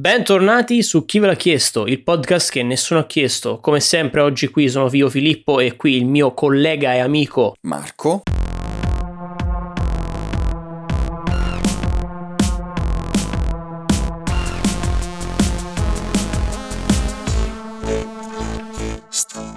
Bentornati su Chi ve l'ha chiesto, il podcast che nessuno ha chiesto. Come sempre oggi qui sono io Filippo e qui il mio collega e amico Marco.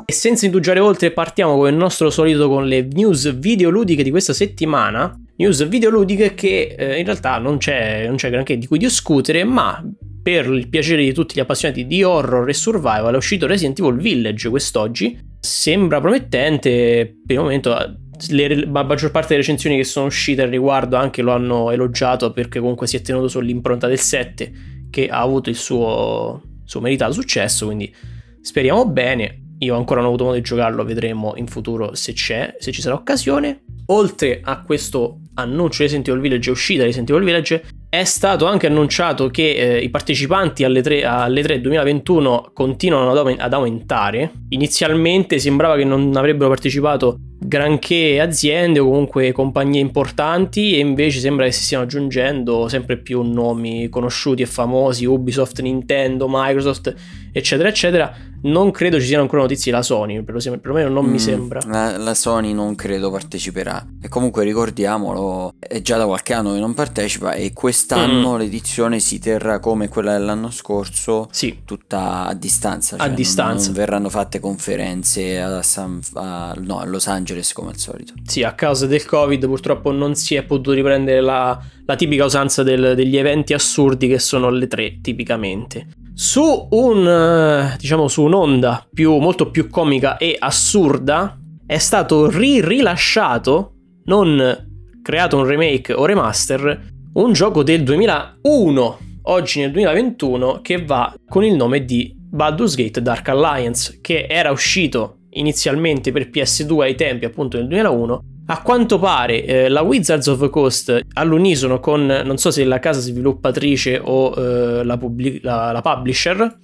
E senza indugiare oltre partiamo come il nostro solito con le news videoludiche di questa settimana. News videoludiche che eh, in realtà non c'è, non c'è granché di cui discutere, ma per il piacere di tutti gli appassionati di horror e survival è uscito Resident Evil Village quest'oggi. Sembra promettente, per il momento le, la maggior parte delle recensioni che sono uscite al riguardo anche lo hanno elogiato perché comunque si è tenuto sull'impronta del 7 che ha avuto il suo, suo meritato successo, quindi speriamo bene. Io ancora non ho avuto modo di giocarlo, vedremo in futuro se c'è, se ci sarà occasione. Oltre a questo annuncio di Resident Evil Village, è uscita Resident Evil Village, è stato anche annunciato che eh, i partecipanti alle 3, alle 3 2021 continuano ad, aumentare. Inizialmente sembrava che non avrebbero partecipato granché aziende o comunque compagnie importanti e invece sembra che si stiano aggiungendo sempre più nomi conosciuti e famosi, Ubisoft, Nintendo, Microsoft, eccetera, eccetera. Non credo ci siano ancora notizie della Sony, perlomeno non mm, mi sembra. La, la, Sony non credo parteciperà. E comunque ricordiamolo, è già da qualche anno che non partecipa e quest'anno mm. l'edizione si terrà come quella dell'anno scorso, sì. tutta a distanza. Cioè a distanza. Non verranno fatte conferenze a, San, a, no, a Los Angeles Angeles come al solito. Sì, a causa del Covid purtroppo non si è potuto riprendere la, la tipica usanza del, degli eventi assurdi che sono le tre tipicamente. Su un, eh, diciamo, su un'onda più, molto più comica e assurda è stato ri-rilasciato, non creato un remake o remaster, un gioco del 2001, oggi nel 2021, che va con il nome di Baldur's Gate Dark Alliance, che era uscito inizialmente per PS2 ai tempi appunto nel 2001 a quanto pare eh, la Wizards of Coast all'unisono con non so se la casa sviluppatrice o eh, la, pubblic- la, la, publisher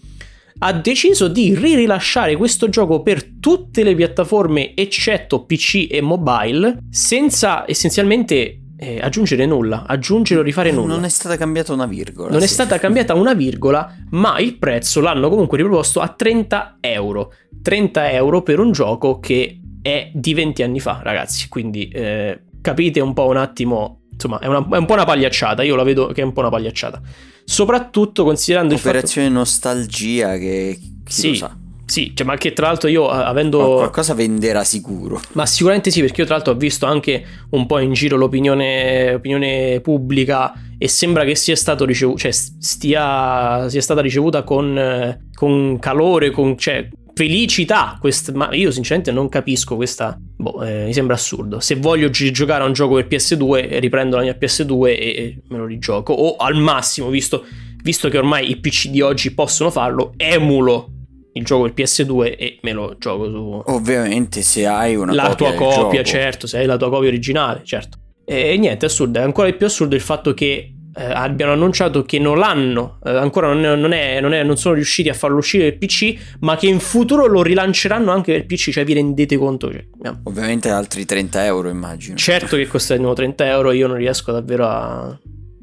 ha deciso di rilasciare questo gioco per tutte le piattaforme eccetto PC e mobile senza essenzialmente eh, aggiungere nulla, aggiungere o rifare nulla. Non è stata cambiata una virgola. Non sì. è stata cambiata una virgola, ma il prezzo l'hanno comunque riproposto a 30 euro. 30 euro per un gioco che è di 20 anni fa, ragazzi. Quindi eh, capite un po' un attimo. Insomma, è, una, è, un po' una pagliacciata. Io la vedo che è un po' una pagliacciata. Soprattutto considerando Operazione il fatto... nostalgia che chi sì, lo sa. Sì, cioè, ma che tra l'altro io avendo... Ma qualcosa venderà sicuro. Ma sicuramente sì, perché io tra l'altro ho visto anche un po' in giro l'opinione opinione pubblica e sembra che sia stato ricevuto, cioè stia, sia stata ricevuta con, con calore, con, cioè, felicità. Quest... ma io sinceramente non capisco questa. Boh, eh, mi sembra assurdo. Se voglio gi- giocare a un gioco per PS2, riprendo la mia PS2 e, e me lo rigioco. O al massimo, visto, visto che ormai i PC di oggi possono farlo, emulo il gioco per PS2 e me lo gioco su. Ovviamente, se hai una la copia. Tua copia, certo, se hai la tua copia originale, certo. E, e niente, assurdo. È ancora più assurdo il fatto che eh, abbiano annunciato che non l'hanno, eh, ancora non, è, non, è, non, è, non, sono riusciti a farlo uscire per PC, ma che in futuro lo rilanceranno anche per PC, cioè vi rendete conto? Cioè, Ovviamente altri 30 euro immagino. Certo che costa di nuovo 30 euro, io non riesco davvero a...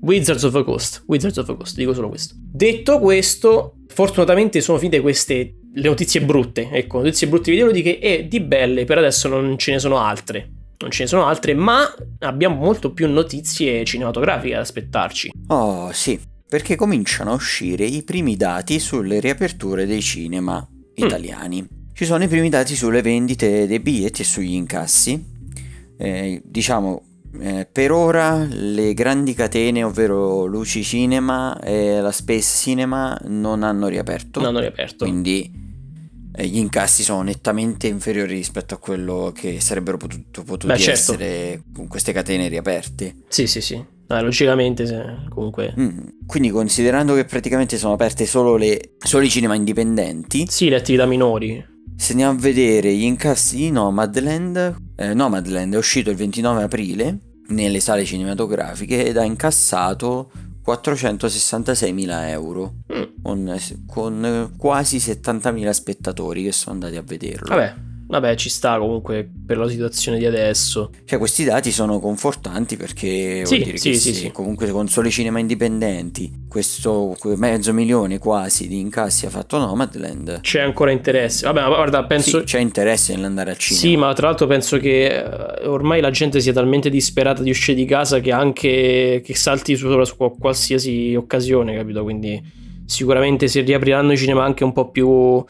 Wizards of the Coast, Wizards of the Coast, dico solo questo. Detto questo, fortunatamente sono finite queste le notizie brutte, ecco, notizie brutte videoludiche e di belle per adesso non ce ne sono altre. Non ce ne sono altre, ma abbiamo molto più notizie cinematografiche da aspettarci. Oh, sì, perché cominciano a uscire i primi dati sulle riaperture dei cinema mm. italiani. Mm. Ci sono i primi dati sulle vendite dei biglietti e sugli incassi. Eh, diciamo, eh, per ora le grandi catene, ovvero Luci Cinema e la Space Cinema, non hanno riaperto. Non hanno riaperto. Quindi gli incassi sono nettamente inferiori rispetto a quello che sarebbero potuto, potuti Beh, certo. essere con queste catene riaperte. Sì, sì, sì. Ah, logicamente, se, comunque. Mm, quindi, considerando che praticamente sono aperte solo, le, solo i cinema indipendenti, sì, le attività minori. Se andiamo a vedere gli incassi di Nomadland, eh, Nomadland è uscito il 29 aprile nelle sale cinematografiche ed ha incassato 466.000 euro mm. con, con, quasi 70.000 spettatori che sono andati a vederlo. Vabbè, vabbè, ci sta comunque per la situazione di adesso. Cioè, questi dati sono confortanti perché Sì, vuol dire sì, che sì, sì. comunque con soli cinema indipendenti, questo mezzo milione quasi di incassi ha fatto Nomadland. C'è ancora interesse. Vabbè, ma guarda, penso... Sì, c'è interesse nell'andare al cinema. Sì, ma tra l'altro penso che eh, ormai la gente sia talmente disperata di uscire di casa che anche che salti su, su qualsiasi occasione, capito? Quindi sicuramente se riapriranno i cinema anche un po' più,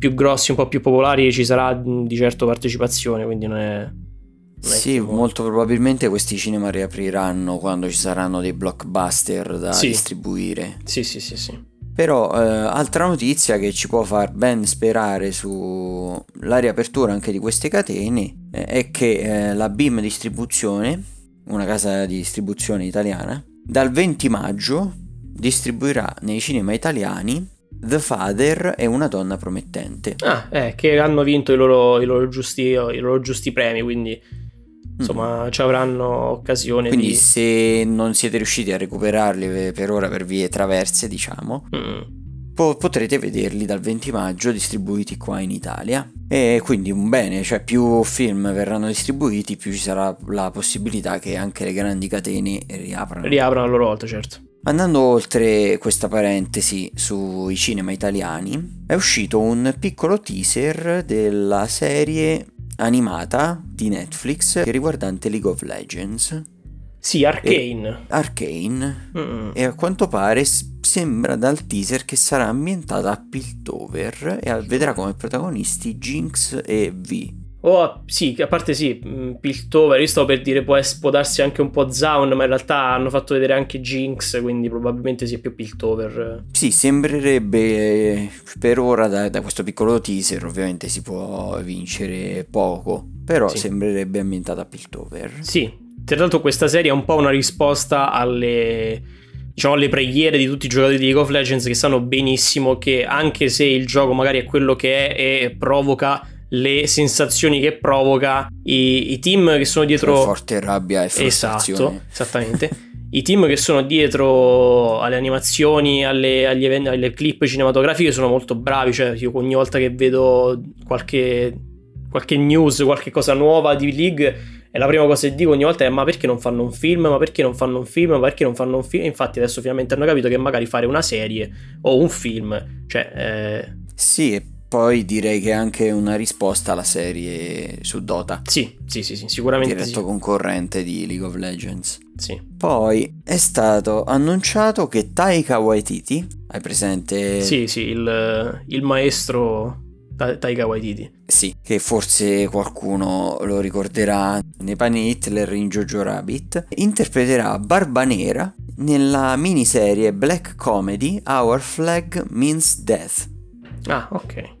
più grossi, un po' più popolari, ci sarà di certo partecipazione, quindi non è... non è Sì, tipo- molto probabilmente questi cinema riapriranno quando ci saranno dei blockbuster da Sì. distribuire. Sì, sì, sì, sì. Però, eh, altra notizia che ci può far ben sperare sulla riapertura anche di queste catene eh, è che eh, la BIM Distribuzione, una casa di distribuzione italiana, dal 20 maggio distribuirà nei cinema italiani The Father e una donna promettente. Ah, eh, che hanno vinto i loro, i loro giusti, i loro giusti premi, quindi insomma ci avranno occasione Quindi di... se non siete riusciti a recuperarli per- per ora per vie traverse, diciamo, Mm. po- potrete vederli dal 20 maggio distribuiti qua in Italia. E quindi un bene, cioè più film verranno distribuiti, più ci sarà la possibilità che anche le grandi catene riaprano. Riaprono a loro volta, certo. Andando oltre questa parentesi sui cinema italiani, è uscito un piccolo teaser della serie animata di Netflix riguardante League of Legends, Sì, Arcane. Arcane, Mm. e a quanto pare sembra dal teaser che sarà ambientata a Piltover e vedrà come protagonisti Jinx e V. Oh, sì, che a parte sì, mh, Piltover, io stavo per dire può, es- può darsi anche un po' Zaun, ma in realtà hanno fatto vedere anche Jinx, quindi probabilmente sia più Piltover. Sì, sembrerebbe eh, per ora da, da questo piccolo teaser, ovviamente si può vincere poco, però Sì. sembrerebbe ambientata a Piltover. Sì, tra l'altro questa serie è un po' una risposta alle, diciamo, alle preghiere di tutti i giocatori di League of Legends che sanno benissimo che anche se il gioco magari è quello che è e provoca le sensazioni che provoca, i, i team che sono dietro... Tra forte rabbia e frustrazione. Esatto, esattamente. I team che sono dietro alle animazioni, alle, agli eventi, alle clip cinematografiche sono molto bravi. Cioè, io ogni volta che vedo qualche, qualche news, qualche cosa nuova di League, è la prima cosa che dico ogni volta è: ma perché non fanno un film? Ma perché non fanno un film? Ma perché non fanno un film? Infatti, adesso finalmente hanno capito che magari fare una serie o un film, cioè, eh, Sì, poi direi che è anche una risposta alla serie su Dota, sì, sì, sì, sì, sicuramente diretto sì. concorrente di League of Legends. sì. Poi è stato annunciato che Taika Waititi, hai presente? Sì, sì, il, il maestro Ta- Taika Waititi. Sì, che forse qualcuno lo ricorderà nei panni Hitler in Jojo Rabbit, interpreterà Barba Nera nella miniserie black comedy Our Flag Means Death, Ah, ok.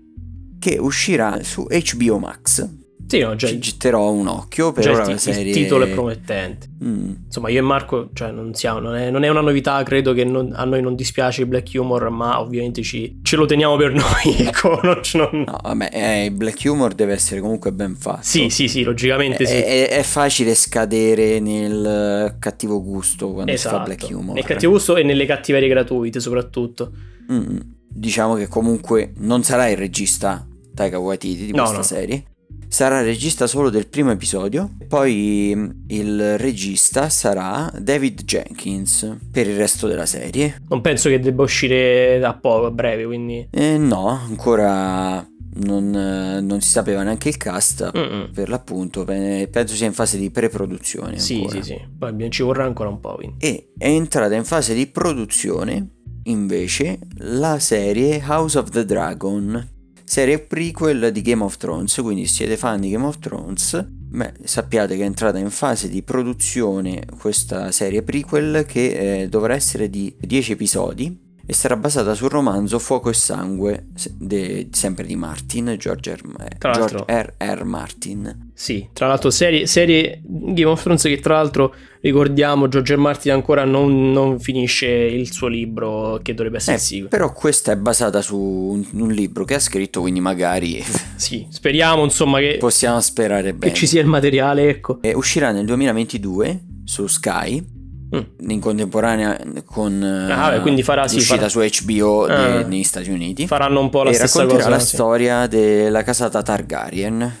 Che uscirà su HBO Max. Sì, no, già, Ci getterò un occhio per il, ora ti- la serie. il titolo è promettente. Mm. Insomma, io e Marco, cioè, non siamo, non è, non è una novità, credo che non- a noi non dispiace il black humor, ma ovviamente ci, ce lo teniamo per noi, ecco, non, non- No, vabbè, eh, il black humor deve essere comunque ben fatto. Sì, sì, sì, logicamente sì. È, è- è facile scadere nel cattivo gusto quando si fa esatto. black humor. Nel cattivo gusto e nelle cattiverie gratuite, soprattutto. Mm, Diciamo che comunque non sarà il regista Taika Waititi di No, questa no. serie. Sarà regista solo del primo episodio. Poi mm, il regista sarà David Jenkins per il resto della serie. Non penso che debba uscire da poco, a breve, quindi... E no, ancora non, eh, non si sapeva neanche il cast. Mm-mm. Per l'appunto, Pe- penso sia in fase di pre-produzione. Sì, ancora. sì, sì. Poi ci vorrà ancora un po', quindi. E è entrata in fase di produzione invece la serie House of the Dragon, serie prequel di Game of Thrones, quindi siete fan di Game of Thrones, beh, sappiate che è entrata in fase di produzione questa serie prequel che eh, dovrà essere di 10 episodi e sarà basata sul romanzo Fuoco e Sangue, de- sempre di Martin, George R. Tra George R. R. Martin. Sì, tra l'altro serie, serie Game of Thrones che tra l'altro ricordiamo George R. Martin ancora non, non finisce il suo libro che dovrebbe essere Eh, sequel. però questa è basata su un, un libro che ha scritto, quindi magari Sì, speriamo insomma che, possiamo sperare che bene. ci sia il materiale, ecco. E uscirà nel 2022 su Sky mm. in contemporanea con ah, beh, quindi farà, l'uscita sì, farà... su HBO ah. negli Stati Uniti. Faranno un po' la e stessa cosa. la sì. storia della casata Targaryen.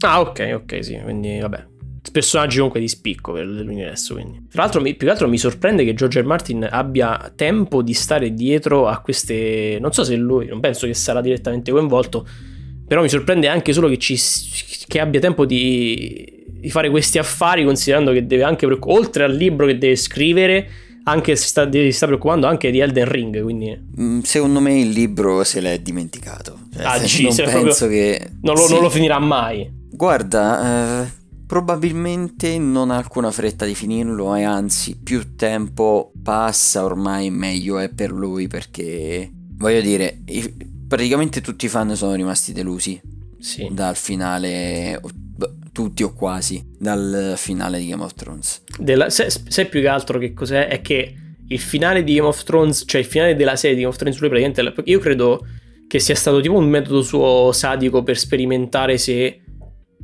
Ah, ok, ok, sì, quindi vabbè. Personaggi comunque di spicco per l'universo. Quindi. Tra l'altro, più che altro mi sorprende che George R. Martin abbia tempo di stare dietro a queste. Non so se lui, non penso che sarà direttamente coinvolto. Però mi sorprende anche solo che, ci, che abbia tempo di, di, fare questi affari, considerando che deve anche, oltre al libro che deve scrivere, anche si sta, si sta preoccupando anche di Elden Ring. Quindi... Mm, secondo me il libro se l'è dimenticato. Cioè, ah, dici, non penso che. Non lo, sì. non lo, finirà mai. Guarda, eh, probabilmente non ha alcuna fretta di finirlo, e anzi, più tempo passa, ormai meglio è per lui perché voglio dire praticamente tutti i fan sono rimasti delusi sì. dal finale, tutti o quasi, dal finale di Game of Thrones. Della, sai, sai più che altro che cos'è? È che il finale di Game of Thrones, cioè il finale della serie di Game of Thrones, lui praticamente, io credo che sia stato tipo un metodo suo sadico per sperimentare se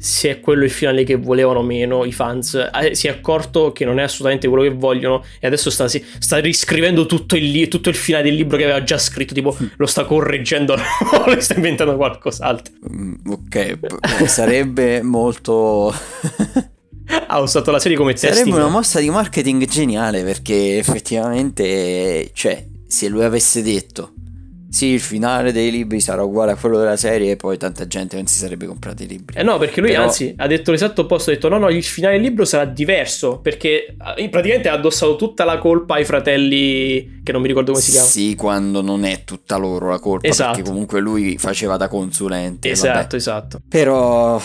se è quello il finale che volevano meno i fans, eh, si è accorto che non è assolutamente quello che vogliono e adesso sta, sta riscrivendo tutto il, tutto il, finale del libro che aveva già scritto, tipo lo sta correggendo, lo sta inventando qualcos'altro. Mm, ok, sarebbe molto... ha usato la serie come testing. Sarebbe una mossa di marketing geniale perché effettivamente, cioè, se lui avesse detto sì, il finale dei libri sarà uguale a quello della serie e poi tanta gente non si sarebbe comprato i libri. Eh no, perché lui Però... anzi ha detto l'esatto opposto, ha detto no no, il finale del libro sarà diverso perché eh, praticamente ha addossato tutta la colpa ai fratelli che non mi ricordo come si chiama. Sì, quando non è tutta loro la colpa esatto. perché comunque lui faceva da consulente. Esatto, vabbè. esatto. Però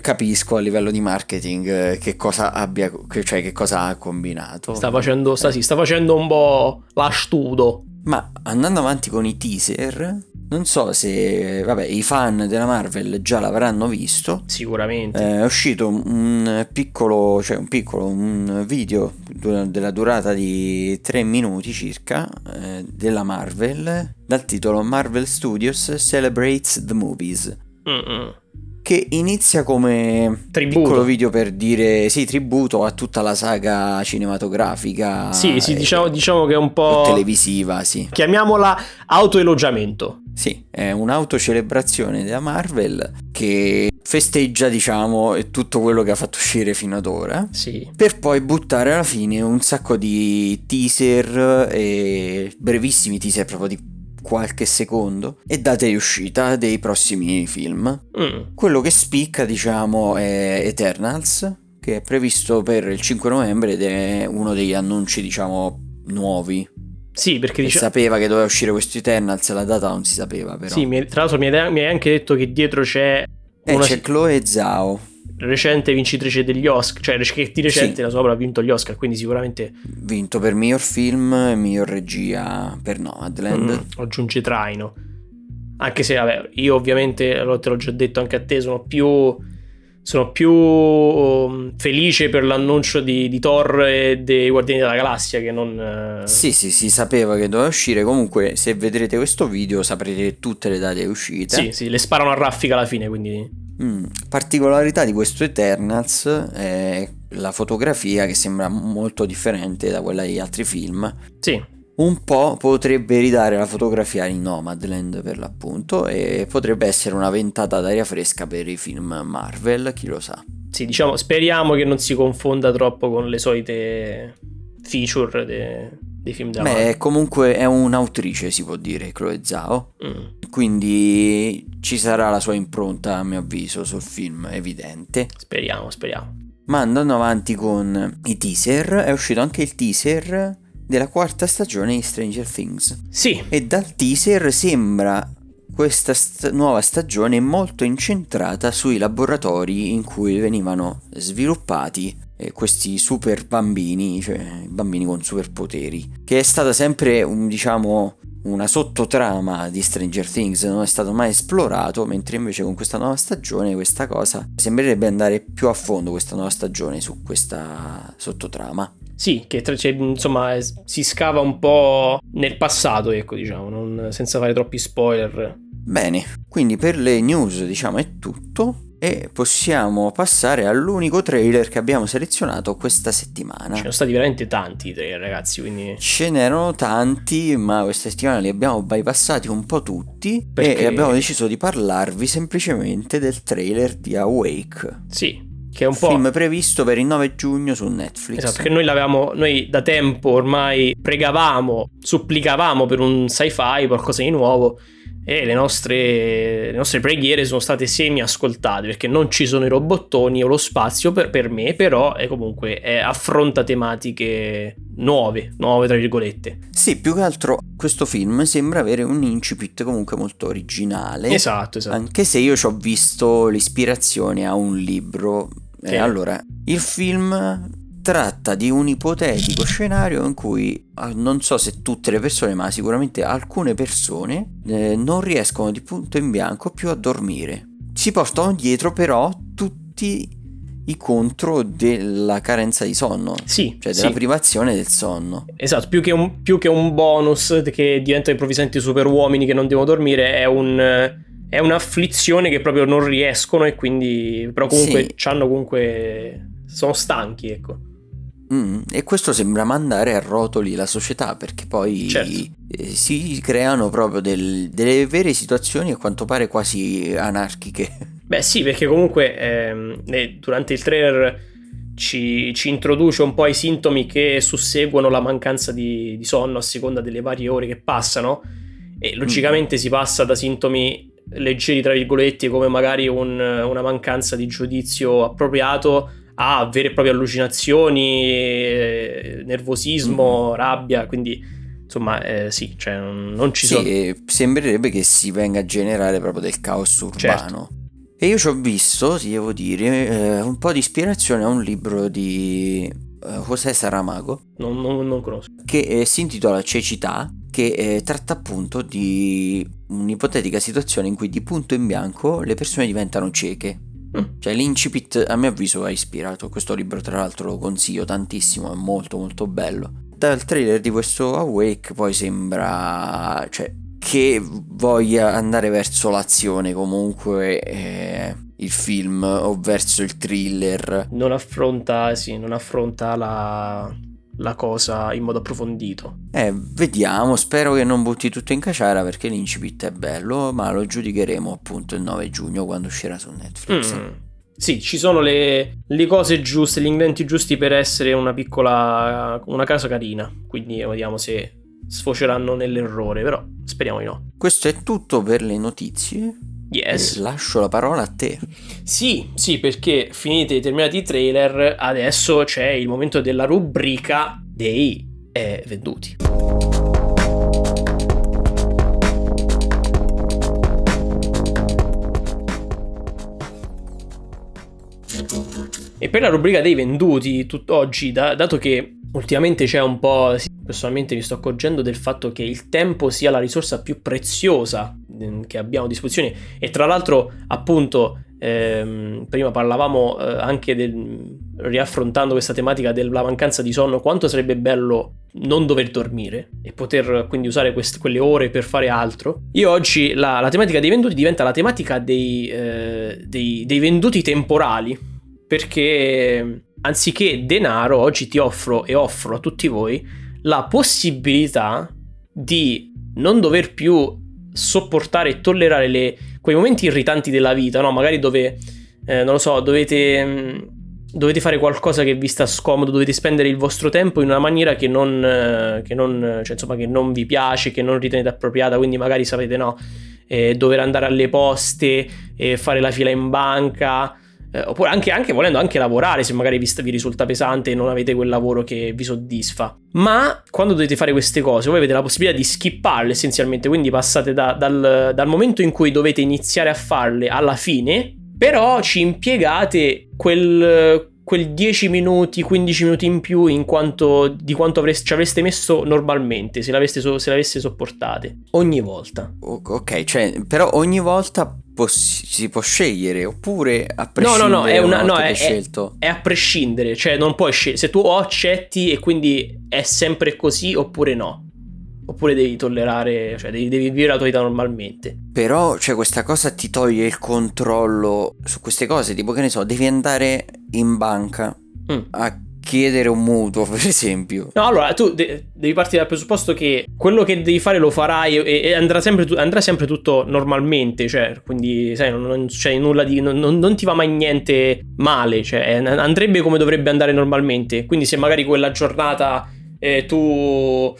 capisco a livello di marketing eh, che cosa abbia, cioè che cosa ha combinato. Sta facendo, sta, sì, sta facendo un po' l'astudo. Ma andando avanti con i teaser, non so se vabbè, i fan della Marvel già l'avranno visto. Sicuramente. Eh, è uscito un piccolo, cioè un piccolo un video della durata di 3 minuti circa eh, della Marvel dal titolo Marvel Studios Celebrates the Movies. Mm-mm che inizia come tributo. piccolo video per dire sì, tributo a tutta la saga cinematografica. Sì, sì, diciamo, diciamo che è un po' televisiva, sì. Chiamiamola autoelogiamento. Sì, è un'autocelebrazione della Marvel che festeggia, diciamo, tutto quello che ha fatto uscire fino ad ora. Sì. Per poi buttare alla fine un sacco di teaser e brevissimi teaser proprio di qualche secondo e date di uscita dei prossimi film. Mm. Quello che spicca, diciamo, è Eternals, che è previsto per il 5 novembre ed è uno degli annunci, diciamo, nuovi. Sì, perché dice... sapeva che doveva uscire questo Eternals, la data non si sapeva però. Sì, tra l'altro mi hai anche detto che dietro c'è... Eh, una... c'è Chloe Zhao recente vincitrice degli Oscar, cioè che di recente sì. la sua opera ha vinto gli Oscar, quindi sicuramente... Vinto per miglior film e miglior regia per Nomadland. Mm, aggiunge traino. Anche se, vabbè, io ovviamente, te l'ho già detto anche a te, sono più... Sono più um, felice per l'annuncio di, di, Thor e dei Guardiani della Galassia che non... Uh... Sì, sì, si sapeva che doveva uscire. Comunque, se vedrete questo video saprete tutte le date uscite. Sì, sì, le sparano a raffica alla fine, quindi... Mm, particolarità di questo Eternals è la fotografia che sembra molto differente da quella degli altri film. Sì. Un po' potrebbe ridare la fotografia di Nomadland per l'appunto e potrebbe essere una ventata d'aria fresca per i film Marvel, chi lo sa. Sì, diciamo, speriamo che non si confonda troppo con le solite feature de, dei film della Beh, comunque è un'autrice, si può dire, Chloe Zhao. Mm. Quindi ci sarà la sua impronta, a mio avviso, sul film, evidente. Speriamo, speriamo. Ma andando avanti con i teaser, è uscito anche il teaser della quarta stagione di Stranger Things. Sì. E dal teaser sembra questa st- nuova stagione molto incentrata sui laboratori in cui venivano sviluppati eh, questi super bambini, cioè bambini con superpoteri, che è stata sempre un, diciamo, una sottotrama di Stranger Things, non è stato mai esplorato, mentre invece con questa nuova stagione questa cosa sembrerebbe andare più a fondo questa nuova stagione su questa sottotrama. Sì, che cioè, insomma si scava un po' nel passato, ecco, diciamo, non, senza fare troppi spoiler. Bene, quindi per le news diciamo è tutto. E possiamo passare all'unico trailer che abbiamo selezionato questa settimana. Ce ne sono stati veramente tanti trailer, ragazzi, quindi... Ce n'erano tanti, ma questa settimana li abbiamo bypassati un po' tutti Perché... e abbiamo deciso di parlarvi semplicemente del trailer di Awake. Sì, che è un po'... film previsto per il 9 giugno su Netflix. Esatto, che noi l'avevamo, noi da tempo ormai pregavamo, supplicavamo per un sci-fi, qualcosa di nuovo e le nostre, le nostre, preghiere sono state semi ascoltate perché non ci sono i robottoni o lo spazio per, per me, però è comunque è, affronta tematiche nuove, nuove tra virgolette. Sì, più che altro questo film sembra avere un incipit comunque molto originale. Esatto, esatto. Anche se io ci ho visto l'ispirazione a un libro. E eh, allora, il film tratta di un ipotetico scenario in cui ah, non so se tutte le persone, ma sicuramente alcune persone eh, non riescono di punto in bianco più a dormire. Si portano dietro però tutti i contro della carenza di sonno, sì, cioè della sì. privazione del sonno. Esatto, più che, un, più che un bonus che diventano improvvisanti super uomini che non devono dormire, è un è un'afflizione che proprio non riescono e quindi però comunque sì. hanno comunque sono stanchi ecco Mm, e questo sembra mandare a rotoli la società perché poi certo. eh, si creano proprio del, delle vere situazioni a quanto pare quasi anarchiche. Beh sì, perché comunque ehm, durante il trailer ci, ci, introduce un po' i sintomi che susseguono la mancanza di, di, sonno a seconda delle varie ore che passano e logicamente mm. si passa da sintomi leggeri tra virgolette come magari un, una mancanza di giudizio appropriato a vere e proprie allucinazioni, eh, nervosismo, mm. rabbia, quindi insomma eh, sì, cioè, non ci sì, sono... sembrerebbe che si venga a generare proprio del caos urbano. Certo. E io ci ho visto, sì, devo dire, eh, un po' di ispirazione a un libro di uh, José Saramago. Non, non, non conosco. Che eh, si intitola Cecità, che eh, tratta appunto di un'ipotetica situazione in cui di punto in bianco le persone diventano cieche. Mm. Cioè l'incipit a mio avviso ha ispirato, questo libro tra l'altro lo consiglio tantissimo, è molto molto bello. Dal trailer di questo Awake poi sembra cioè, che voglia andare verso l'azione comunque eh, il film o verso il thriller. Non affronta, sì, non affronta la, la cosa in modo approfondito. Eh, vediamo, spero che non butti tutto in caciara perché l'incipit è bello, ma lo giudicheremo appunto il 9 giugno quando uscirà su Netflix. Mm. Sì, ci sono le, le, cose giuste, gli ingredienti giusti per essere una piccola, una casa carina, quindi vediamo se sfoceranno nell'errore, però speriamo di no. Questo è tutto per le notizie. Yes. E lascio la parola a te. Sì, sì, perché finiti i terminati trailer, adesso c'è il momento della rubrica dei eh, venduti. E per la rubrica dei venduti, tutt'oggi, da, dato che ultimamente c'è un po', personalmente mi sto accorgendo del fatto che il tempo sia la risorsa più preziosa che abbiamo a disposizione. E tra l'altro appunto ehm, prima parlavamo eh, anche del, riaffrontando questa tematica della mancanza di sonno quanto sarebbe bello non dover dormire e poter quindi usare queste, quelle ore per fare altro. Io oggi la, la tematica dei venduti diventa la tematica dei, eh, dei, dei venduti temporali perché anziché denaro oggi ti offro e offro a tutti voi la possibilità di non dover più sopportare e tollerare le, quei momenti irritanti della vita, no? Magari dove, eh, non lo so, dovete, mm, dovete fare qualcosa che vi sta scomodo, dovete spendere il vostro tempo in una maniera che non, eh, che non, cioè, insomma, che non vi piace, che non ritenete appropriata, quindi magari sapete, no, eh, dover andare alle poste, fare la fila in banca, eh, oppure anche, anche, volendo anche lavorare se magari vi, vi, risulta pesante e non avete quel lavoro che vi soddisfa. Ma quando dovete fare queste cose, voi avete la possibilità di skipparle essenzialmente, quindi passate da, dal, dal momento in cui dovete iniziare a farle alla fine, però ci impiegate quel quel 10 minuti, 15 minuti in più in quanto, di quanto avreste, ci avreste messo normalmente se l'aveste, so, se l'aveste sopportate ogni volta. Ok, cioè, però ogni volta poss- si può scegliere oppure a prescindere. No, no, no, è, una, no, è, è, è, a prescindere, cioè non puoi scegliere se tu o accetti e quindi è sempre così oppure no. oppure devi tollerare, cioè devi, devi vivere la tua vita normalmente. Però, cioè, questa cosa ti toglie il controllo su queste cose, tipo che ne so, devi andare in banca mm. a chiedere un mutuo, per esempio. No, allora tu de- devi partire dal presupposto che quello che devi fare lo farai e, e andrà, sempre tu- andrà, sempre tutto normalmente, cioè, quindi, sai, non, non c'è nulla di... Non, non, ti va mai niente male, cioè, andrebbe come dovrebbe andare normalmente. Quindi se magari quella giornata eh, tu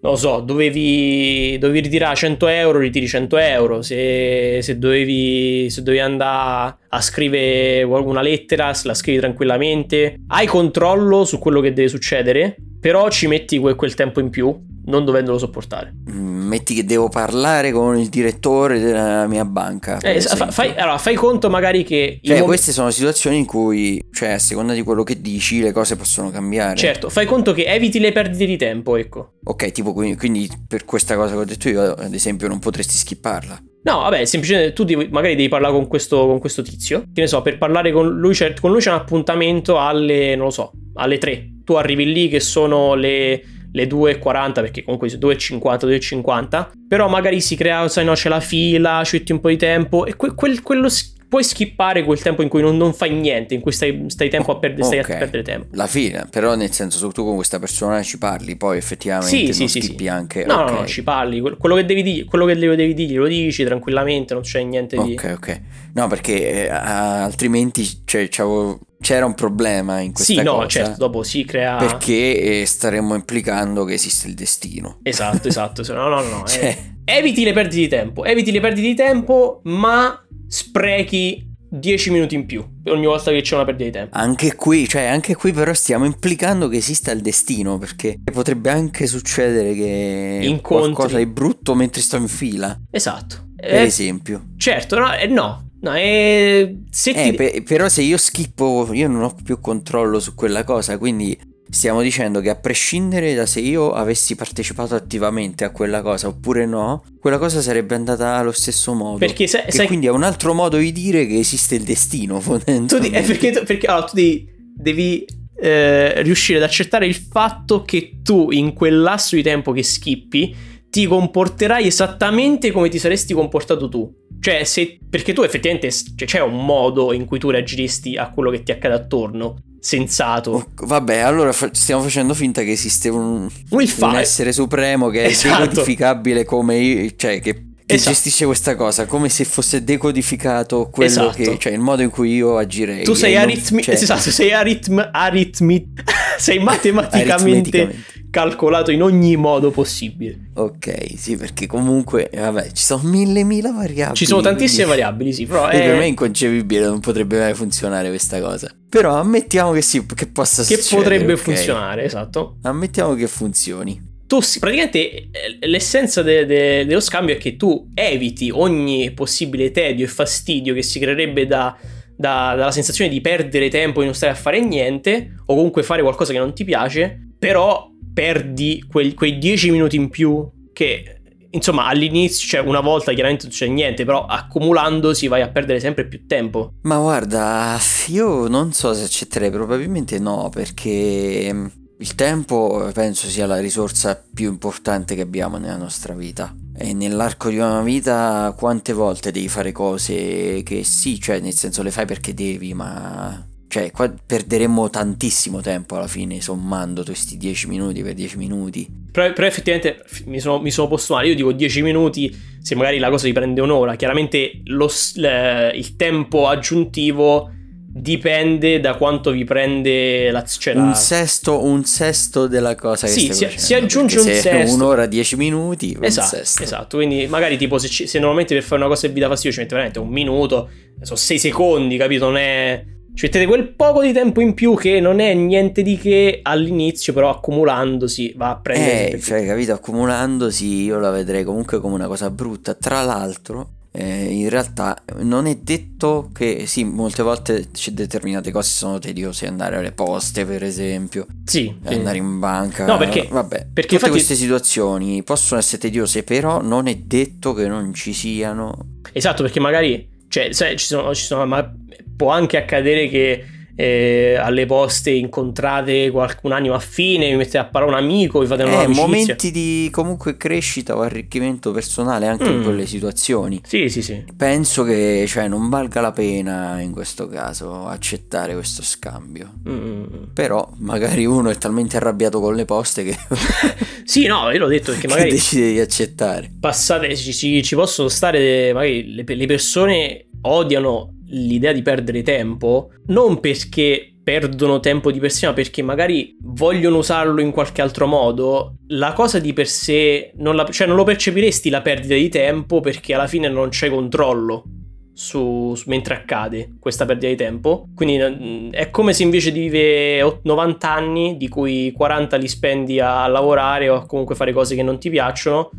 non lo so, dovevi, dovevi ritirare 100 euro, ritiri 100 euro. Se, se, dovevi, se dovevi andare a scrivere una lettera, la scrivi tranquillamente. Hai controllo su quello che deve succedere, però ci metti quel, quel tempo in più non dovendolo sopportare. Mm, metti che devo parlare con il direttore della mia banca. Eh, fai, allora, fai conto magari che... Cioè, mom- queste sono situazioni in cui, cioè, a seconda di quello che dici, le cose possono cambiare. Certo, fai conto che eviti le perdite di tempo, ecco. Ok, tipo, quindi, quindi per questa cosa che ho detto io, ad esempio, non potresti skipparla. No, vabbè, semplicemente tu devi, magari devi parlare con questo, con questo, tizio. Che ne so, per parlare con lui, c'è, con lui c'è un appuntamento alle, non lo so, alle 3. Tu arrivi lì che sono le le 2,40 perché comunque 2,50, 2,50 però magari si crea, sai no, c'è la fila, ci metti un po' di tempo e que- quel, quello puoi skippare quel tempo in cui non, non fai niente, in cui stai, stai, tempo a perdere, okay. stai a perdere tempo. La fine, però nel senso se tu con questa persona ci parli, poi effettivamente sì, sì, skippi sì, anche... No, okay. no, no, ci parli, quello che devi dire, quello che devi dire lo dici tranquillamente, non c'è niente di... Ok, ok. No, perché eh, altrimenti cioè, c'era un problema in questa sì, cosa. Sì, no, certo, dopo si crea... Perché eh, staremmo implicando che esiste il destino. Esatto, esatto. no, no, no. cioè... eh, eviti le perdite di tempo, eviti le perdite di tempo, ma sprechi 10 minuti in più ogni volta che c'è una perdita di tempo. Anche qui, cioè, anche qui però stiamo implicando che esista il destino, perché potrebbe anche succedere che Incontri. qualcosa di brutto mentre sto in fila. Esatto. Per eh, esempio. Certo, no, eh, no. No, eh, se ti... eh, per, però se io schippo, io non ho più controllo su quella cosa, quindi Stiamo dicendo che a prescindere da se io avessi partecipato attivamente a quella cosa oppure no, quella cosa sarebbe andata allo stesso modo. Perché se, sai... quindi è un altro modo di dire che esiste il destino. Tu, è perché, tu, perché allora, tu devi, devi eh, riuscire ad accettare il fatto che tu in quel lasso di tempo che skippi ti comporterai esattamente come ti saresti comportato tu. Cioè, se, perché tu effettivamente cioè, c'è un modo in cui tu reagiresti a quello che ti accade attorno sensato. Oh, vabbè, allora fa- stiamo facendo finta che esiste un, un essere supremo che è esatto. decodificabile come io, cioè che, che esatto. gestisce questa cosa, come se fosse decodificato quello esatto. che, cioè il modo in cui io agirei. Tu sei aritmi, cioè... esatto, sei aritm, aritmi, sei matematicamente calcolato in ogni modo possibile. Ok, sì, perché comunque, vabbè, ci sono mille, mille variabili. Ci sono tantissime quindi... variabili, sì, però è... per me è inconcepibile, non potrebbe mai funzionare questa cosa. Però ammettiamo che sì, che possa che succedere. Che potrebbe okay. funzionare, esatto. Ammettiamo che funzioni. Tu, praticamente, eh, l'essenza de, de, dello scambio è che tu eviti ogni possibile tedio e fastidio che si creerebbe da, da, dalla sensazione di perdere tempo e non stare a fare niente, o comunque fare qualcosa che non ti piace, però perdi quei, quei 10 minuti in più che insomma all'inizio, cioè una volta chiaramente non c'è niente, però accumulandosi vai a perdere sempre più tempo. Ma guarda, io non so se accetterei, probabilmente no, perché il tempo penso sia la risorsa più importante che abbiamo nella nostra vita. E nell'arco di una vita quante volte devi fare cose che sì, cioè nel senso le fai perché devi, ma cioè, qua perderemmo tantissimo tempo alla fine sommando questi 10 minuti per 10 minuti. Però, però effettivamente mi sono, mi sono, posto male. Io dico 10 minuti, se magari la cosa ti prende un'ora. Chiaramente lo, il tempo aggiuntivo dipende da quanto vi prende la, cioè un, sesto, un sesto della cosa che sì, si, facendo, si aggiunge un se sesto un'ora 10 minuti esatto, esatto quindi magari tipo se, ci, se, normalmente per fare una cosa che vi dà fastidio ci mette veramente un minuto sono 6 secondi capito non è ci mettete quel poco di tempo in più che non è niente di che all'inizio, però accumulandosi va a prendere. Eh, cioè, capito, accumulandosi io la vedrei comunque come una cosa brutta. Tra l'altro, eh, in realtà non è detto che sì, molte volte determinate cose sono tediose, andare alle poste per esempio, sì, andare in banca, no perché, vabbè, perché tutte infatti... queste situazioni possono essere tediose, però non è detto che non ci siano. Esatto, perché magari, cioè, sai, ci sono, ci sono ma può anche accadere che eh, alle poste incontrate qualcun animo affine, vi mettete a parlare un amico, vi fate una Eh, amicizia. momenti di comunque crescita o arricchimento personale anche in Mm. quelle situazioni. Sì, sì, sì. Penso che cioè, non valga la pena in questo caso accettare questo scambio. Mm. Però magari uno è talmente arrabbiato con le poste che, Sì, no, io l'ho detto perché magari decide di accettare. passate, ci, ci- ci possono stare, magari le, le persone odiano l'idea di perdere tempo, non perché perdono tempo di per sé, ma perché magari vogliono usarlo in qualche altro modo, la cosa di per sé, non, la- cioè non lo percepiresti la perdita di tempo perché alla fine non c'è controllo. Su, su- mentre accade questa perdita di tempo quindi è come se invece di vivere ot- 90 anni di cui 40 li spendi a lavorare o a comunque fare cose che non ti piacciono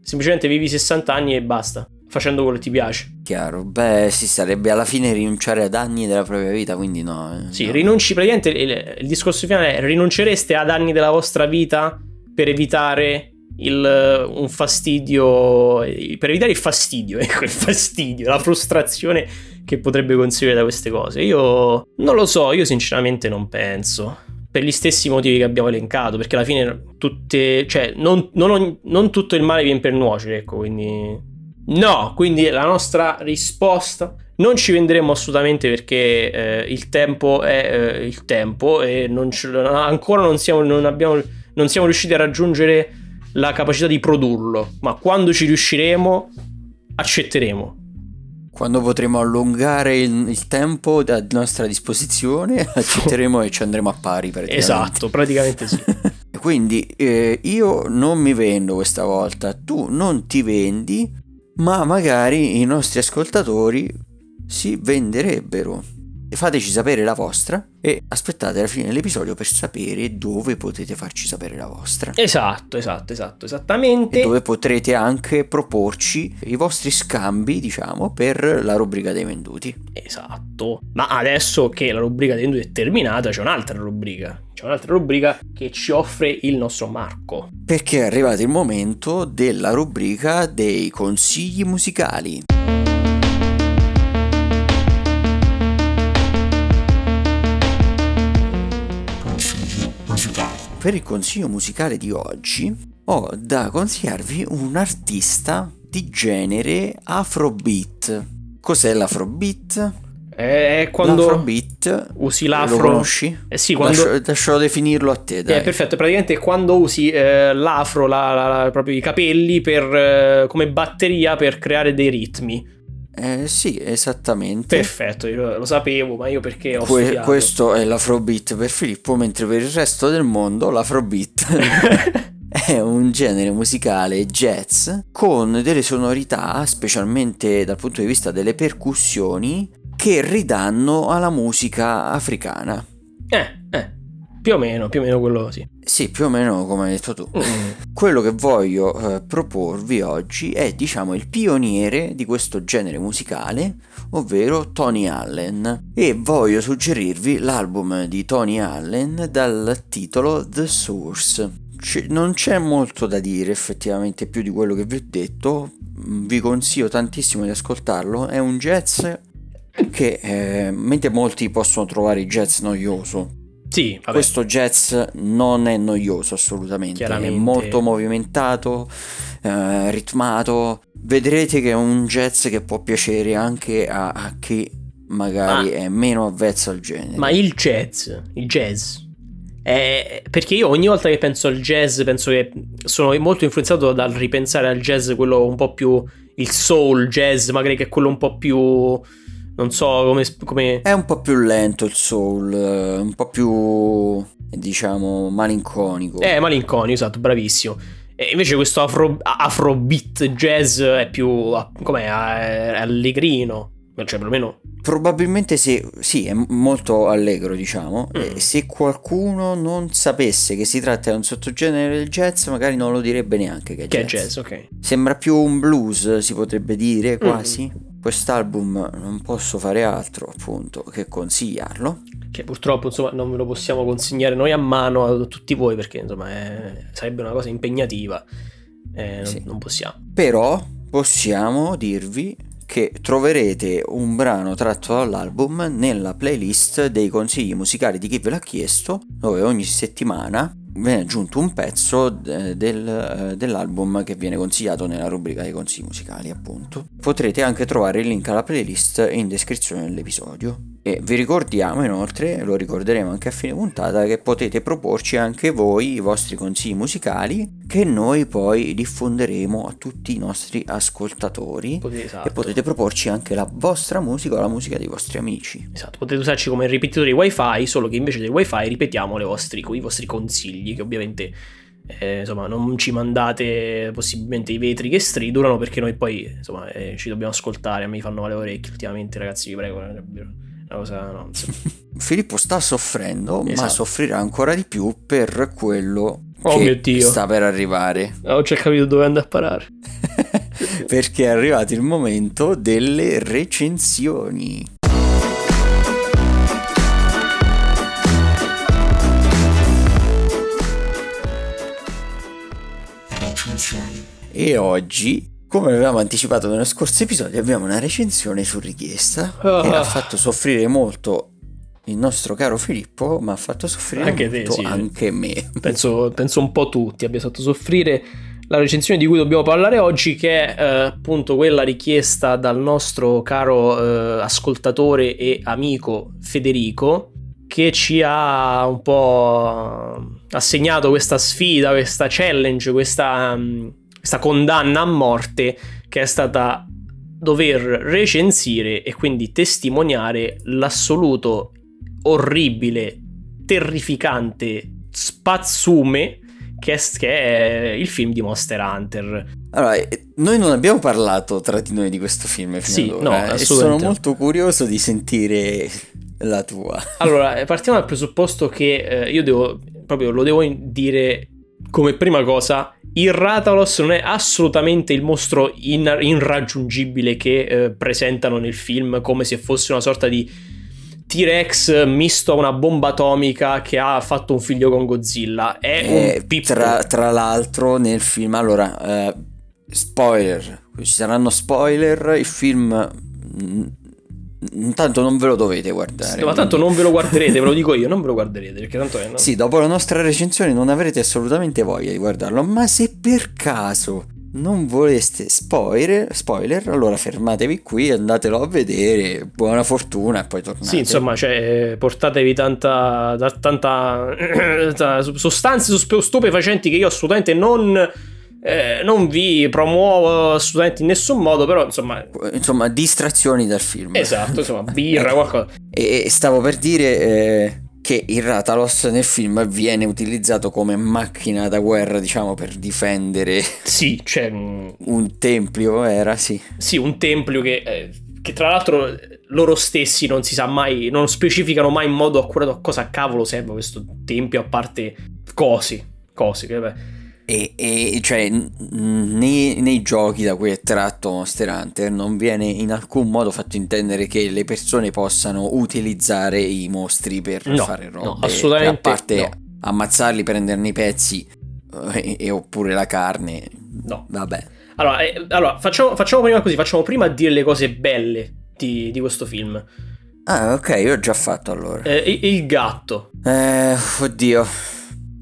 semplicemente vivi 60 anni e basta, facendo quello che ti piace. Chiaro, beh, si sarebbe alla fine rinunciare ad anni della propria vita, quindi no. eh, Sì, no. rinunci praticamente il, il discorso finale è rinuncereste ad anni della vostra vita per evitare il, un fastidio, per evitare il fastidio, ecco, il fastidio, la frustrazione che potrebbe conseguire da queste cose. Io non lo so, io sinceramente non penso. Per gli stessi motivi che abbiamo elencato, perché alla fine tutte, cioè, non, non non tutto il male viene per nuocere, ecco, quindi No, quindi la nostra risposta non ci venderemo assolutamente perché eh, il tempo è eh, il tempo e non ce- ancora non siamo, non, abbiamo, non siamo riusciti a raggiungere la capacità di produrlo, ma quando ci riusciremo accetteremo. Quando potremo allungare il, il tempo a nostra disposizione, accetteremo e ci andremo a pari. praticamente. Esatto, praticamente sì. Quindi eh, io non mi vendo questa volta, tu non ti vendi, ma magari i nostri ascoltatori si venderebbero. E Fateci sapere la vostra e aspettate la fine dell'episodio per sapere dove potete farci sapere la vostra. Esatto, esatto, esatto, E esattamente. dove potrete anche proporci i vostri scambi, diciamo, per la rubrica dei venduti. Esatto. Ma adesso che la rubrica dei venduti è terminata, c'è un'altra rubrica. C'è un'altra rubrica che ci offre il nostro Marco. Perché è arrivato il momento della rubrica dei consigli musicali. Per il consiglio musicale di oggi ho da consigliarvi un artista di genere afrobeat. Cos'è l'afrobeat? È quando L'afrobeat usi lo l'afro. conosci? Eh sì, quando. Lascio, lascio definirlo a te, dai. Eh, perfetto, praticamente quando usi eh, l'afro, la- la- la- proprio i capelli per, eh, come batteria per creare dei ritmi. Eh, sì, esattamente. Perfetto, io lo sapevo, ma io perché ho Que- studiato. questo è l'afrobeat per Filippo, mentre per il resto del mondo l'afrobeat è un genere musicale jazz con delle sonorità, specialmente dal punto di vista delle percussioni, che ridanno alla musica africana. eh, eh, più o meno, più o meno quello sì. Sì, più o meno come hai detto tu. Mm. Quello che voglio eh, proporvi oggi è, diciamo, il pioniere di questo genere musicale, ovvero Tony Allen. E voglio suggerirvi l'album di Tony Allen dal titolo The Source. C- non c'è molto da dire effettivamente più di quello che vi ho detto, Mm, vi consiglio tantissimo di ascoltarlo, è un jazz che eh, mentre molti possono trovare il jazz noioso, Sì, vabbè. questo jazz non è noioso assolutamente, è molto movimentato, eh, ritmato. Vedrete che è un jazz che può piacere anche a, a chi magari Ah. è meno avvezzo al genere. Ma il jazz, il jazz. è- perché io ogni volta che penso al jazz penso che sono molto influenzato dal ripensare al jazz quello un po' più il soul jazz, magari che è quello un po' più non so come, come È un po' più lento il soul, eh, un po' più diciamo malinconico. Eh, malinconico, esatto, bravissimo. E invece questo afro, afrobeat jazz è più ah, com'è, è allegrino, cioè perlomeno Probabilmente se, sì, è molto allegro, diciamo. Mm. E se qualcuno non sapesse che si tratta di un sottogenere del jazz, magari non lo direbbe neanche che è che è jazz. jazz, ok. Sembra più un blues, si potrebbe Mm. dire quasi. Quest'album non posso fare altro, appunto, che consigliarlo. Che purtroppo insomma non ve lo possiamo consegnare noi a mano a tutti voi perché insomma è- sarebbe una cosa impegnativa. Eh, non, Sì. non possiamo. Però possiamo dirvi che troverete un brano tratto dall'album nella playlist dei consigli musicali di chi ve l'ha chiesto, dove ogni settimana viene aggiunto un pezzo del, eh, dell'album che viene consigliato nella rubrica dei consigli musicali, appunto. Potrete anche trovare il link alla playlist in descrizione dell'episodio. E vi ricordiamo inoltre, lo ricorderemo anche a fine puntata, che potete proporci anche voi i vostri consigli musicali che noi poi diffonderemo a tutti i nostri ascoltatori esatto. e potete proporci anche la vostra musica o la musica dei vostri amici. Esatto, potete usarci come ripetitore wifi, solo che invece del wifi ripetiamo vostri, i vostri consigli che ovviamente eh, insomma non ci mandate possibilmente i vetri che stridulano perché noi poi insomma eh, ci dobbiamo ascoltare, a me fanno male le orecchie ultimamente ragazzi vi prego una cosa no, Filippo sta soffrendo, esatto. ma soffrirà ancora di più per quello oh che sta per arrivare. Ho già capito dove andare a parare. Perché è arrivato il momento delle recensioni. E oggi come avevamo anticipato nello scorso episodio, abbiamo una recensione su richiesta oh. che ha fatto soffrire molto il nostro caro Filippo, ma ha fatto soffrire anche, te, sì. anche me. Penso, penso, un po' tutti abbia fatto soffrire la recensione di cui dobbiamo parlare oggi, che è eh, appunto quella richiesta dal nostro caro eh, ascoltatore e amico Federico, che ci ha un po' assegnato questa sfida, questa challenge, questa... Um, questa condanna a morte che è stata dover recensire e quindi testimoniare l'assoluto orribile, terrificante spazzume che è, che è, il film di Monster Hunter. Allora, eh, noi non abbiamo parlato tra di noi di questo film fino sì, ad ora, no, e sono molto curioso di sentire la tua. Allora, eh, partiamo dal presupposto che eh, io devo proprio lo devo dire come prima cosa il Ratalos non è assolutamente il mostro in- irraggiungibile che eh, presentano nel film come se fosse una sorta di T-Rex misto a una bomba atomica che ha fatto un figlio con Godzilla. È eh, un. Tra, tra, l'altro nel film, allora, eh, spoiler, ci saranno spoiler, il film mm, Intanto non ve lo dovete guardare. Sì, ma tanto non ve lo guarderete, ve lo dico io, non ve lo guarderete perché tanto è... No? Sì, dopo la nostra recensione non avrete assolutamente voglia di guardarlo, ma se per caso non voleste spoiler, spoiler allora fermatevi qui, andatelo a vedere, buona fortuna e poi tornate. Sì, insomma, cioè, portatevi tanta, tanta sostanze stupefacenti che io assolutamente non eh, non vi promuovo assolutamente in nessun modo, però insomma... Insomma, distrazioni dal film. Esatto, insomma, birra, qualcosa. E stavo per dire... Eh che il Ratalos nel film viene utilizzato come macchina da guerra, diciamo, per difendere. Sì, cioè, un tempio, era sì. Sì, un tempio che, eh, che, tra l'altro loro stessi non si sa mai, non specificano mai in modo accurato a cosa cavolo serve questo tempio, a parte cosi, cosi che beh e, e cioè, nei, nei, giochi da cui è tratto Monster Hunter non viene in alcun modo fatto intendere che le persone possano utilizzare i mostri per no, fare robe. No, assolutamente. A parte no. ammazzarli, prenderne i pezzi eh, e, oppure la carne. No. Vabbè. Allora, eh, allora facciamo, facciamo, prima così, facciamo prima dire le cose belle di, di questo film. Ah, ok, io ho già fatto allora. Eh, il gatto. Eh, oddio.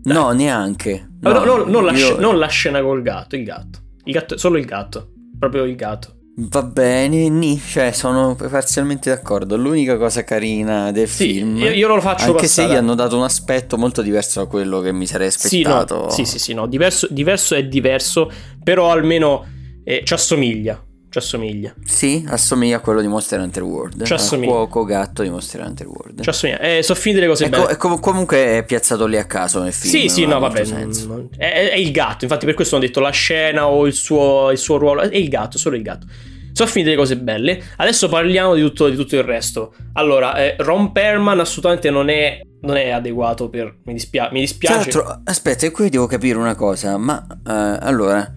No, neanche. No, no, no, non, la io... non, la scena col gatto, il gatto. Il gatto, solo il gatto. Proprio il gatto. Va bene, ni, cioè sono parzialmente d'accordo. L'unica cosa carina del sì, film. Io, io lo faccio Anche passare. se gli hanno dato un aspetto molto diverso da quello che mi sarei aspettato. Sì, no, sì, sì, sì, no. Diverso, diverso è diverso, però almeno eh, ci assomiglia ci assomiglia. Sì, assomiglia a quello di Monster Hunter World. Ci assomiglia. cuoco gatto di Monster Hunter World. Ci assomiglia. Eh, sono finite le cose belle. E com- comunque è piazzato lì a caso nel film. Sì, sì, no, vabbè. Non, è, è, il gatto. Infatti, per questo ho detto la scena o il suo, il suo ruolo. È il gatto, solo il gatto. Sono finite le cose belle. Adesso parliamo di tutto, di tutto il resto. Allora, eh, Ron Perman assolutamente non è, non è adeguato per. Mi, dispia- mi dispiace. Tra l'altro, aspetta, qui devo capire una cosa. Ma eh, allora,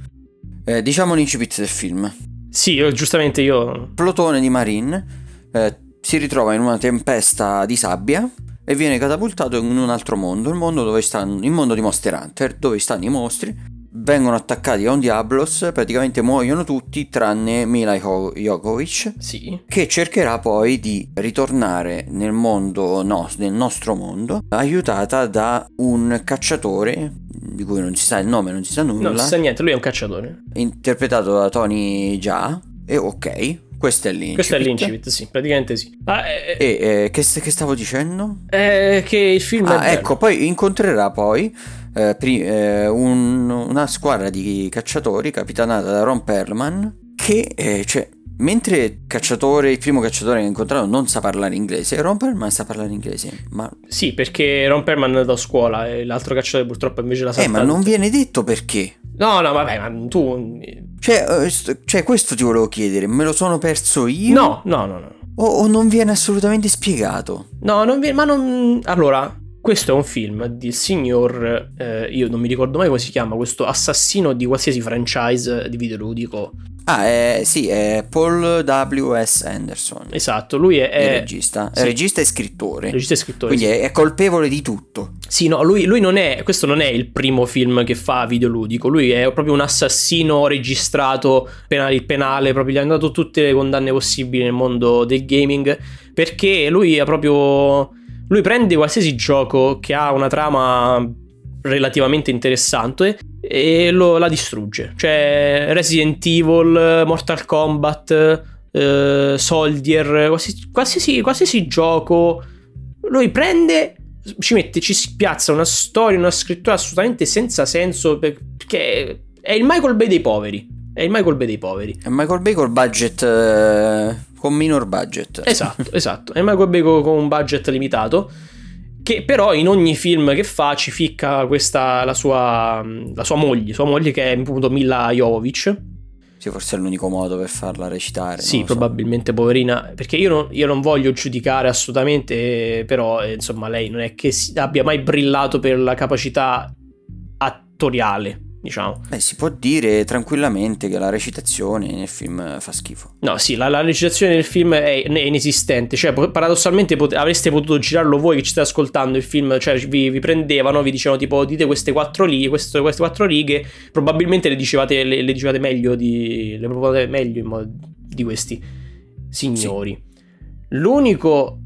eh, diciamo l'incipit del film. Sì, giustamente io... Plotone di Marine eh, si ritrova in una tempesta di sabbia e viene catapultato in un altro mondo, il mondo, dove stanno, il mondo di Monster Hunter, dove stanno i mostri vengono attaccati da un Diablos, praticamente muoiono tutti tranne Mila Jokovic, Sì. che cercherà poi di ritornare nel mondo, no, nel nostro mondo, aiutata da un cacciatore di cui non si sa il nome, non si sa nulla, Non si sa niente, lui è un cacciatore. interpretato da Tony Jaa. E ok, questo è l'incipit. Questo è l'incipit, sì, praticamente sì. Ma eh, E eh, che, che stavo dicendo? eh, che il film Ah, ecco, poi incontrerà poi eh, pri- eh, un- una squadra di cacciatori capitanata da Ron Perlman che, eh, cioè, mentre cacciatore, il primo cacciatore che ha incontrato non sa parlare inglese, Ron Perlman sa parlare inglese, ma, Sì, perché Ron Perlman è andato a scuola e l'altro cacciatore purtroppo invece la sa. eh, ma non viene detto perché. No, no, vabbè, ma tu... Cioè, eh, cioè, questo ti volevo chiedere, me lo sono perso io? No, no, no, no. O, o non viene assolutamente spiegato? No, non viene... Ma non... Allora, questo è un film del signor... eh, io non mi ricordo mai come si chiama, questo assassino di qualsiasi franchise di videoludico. Ah, eh, sì, è Paul W.S. Anderson, Esatto, lui è... è regista. sì. regista e scrittore. regista e scrittore. Quindi sì. è, è colpevole di tutto. Sì, no, lui, lui non è. Questo non è il primo film che fa videoludico. Lui è proprio un assassino registrato penale, penale. Proprio gli hanno dato tutte le condanne possibili nel mondo del gaming. Perché lui è proprio. Lui prende qualsiasi gioco che ha una trama relativamente interessante e lo, la distrugge. Cioè, Resident Evil, Mortal Kombat, eh, Soldier, qualsiasi, qualsiasi, gioco. Lui prende ci mette, ci spiazza una storia, una scrittura assolutamente senza senso perché è il Michael Bay dei poveri. È il Michael Bay dei poveri. È Michael Bay col budget. eh, con minor budget. Esatto, esatto. È Michael Bay con con un budget limitato. Che però in ogni film che fa ci ficca questa la sua, la sua moglie, sua moglie che è appunto Mila Jovovic. Sì, forse è l'unico modo per farla recitare. Sì, lo so. probabilmente poverina, perché io non, io non voglio giudicare assolutamente, però eh, insomma lei non è che abbia mai brillato per la capacità attoriale, diciamo. Beh, si può dire tranquillamente che la recitazione nel film fa schifo. No, sì, la, la recitazione del film è, è inesistente, cioè paradossalmente pot- avreste potuto girarlo voi che ci state ascoltando il film, cioè vi, vi prendevano, vi dicevano tipo dite queste quattro righe, queste, queste quattro righe, probabilmente le dicevate, le, le dicevate meglio di, le proponete meglio in modo- di questi signori. L'unico...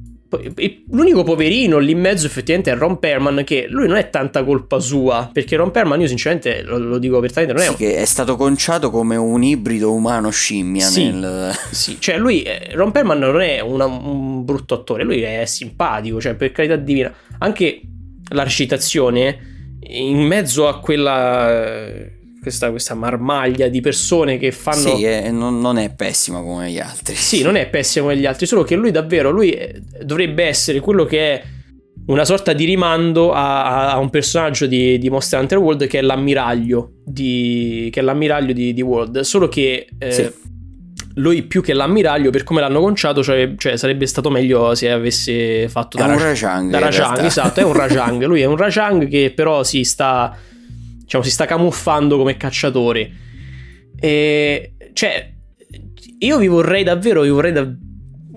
L'unico poverino lì in mezzo effettivamente è Ron Perlman che lui non è tanta colpa sua perché Ron Perlman io sinceramente lo, lo dico apertamente non è Sì, che è stato conciato come un ibrido umano-scimmia Sì. nel... Sì, cioè lui, eh, Ron Perlman non è una- un brutto attore, lui è simpatico, cioè per carità divina. Anche la recitazione, in mezzo a quella, questa, questa marmaglia di persone che fanno... Sì, è- non, non è pessima come gli altri. Sì, non è pessimo come gli altri, solo che lui davvero, lui eh, dovrebbe essere quello che è una sorta di rimando a, a- un personaggio di, di Monster Hunter World che è l'ammiraglio di, che è l'ammiraglio di, di World, solo che eh, Sì. lui più che l'ammiraglio, per come l'hanno conciato, cioè, cioè sarebbe stato meglio se avesse fatto È da un Raj- Rajang. da Rajang, esatto, è un Rajang, lui è un Rajang che però si sta, diciamo, si sta camuffando come cacciatore. E, cioè, io vi vorrei davvero, vi vorrei da-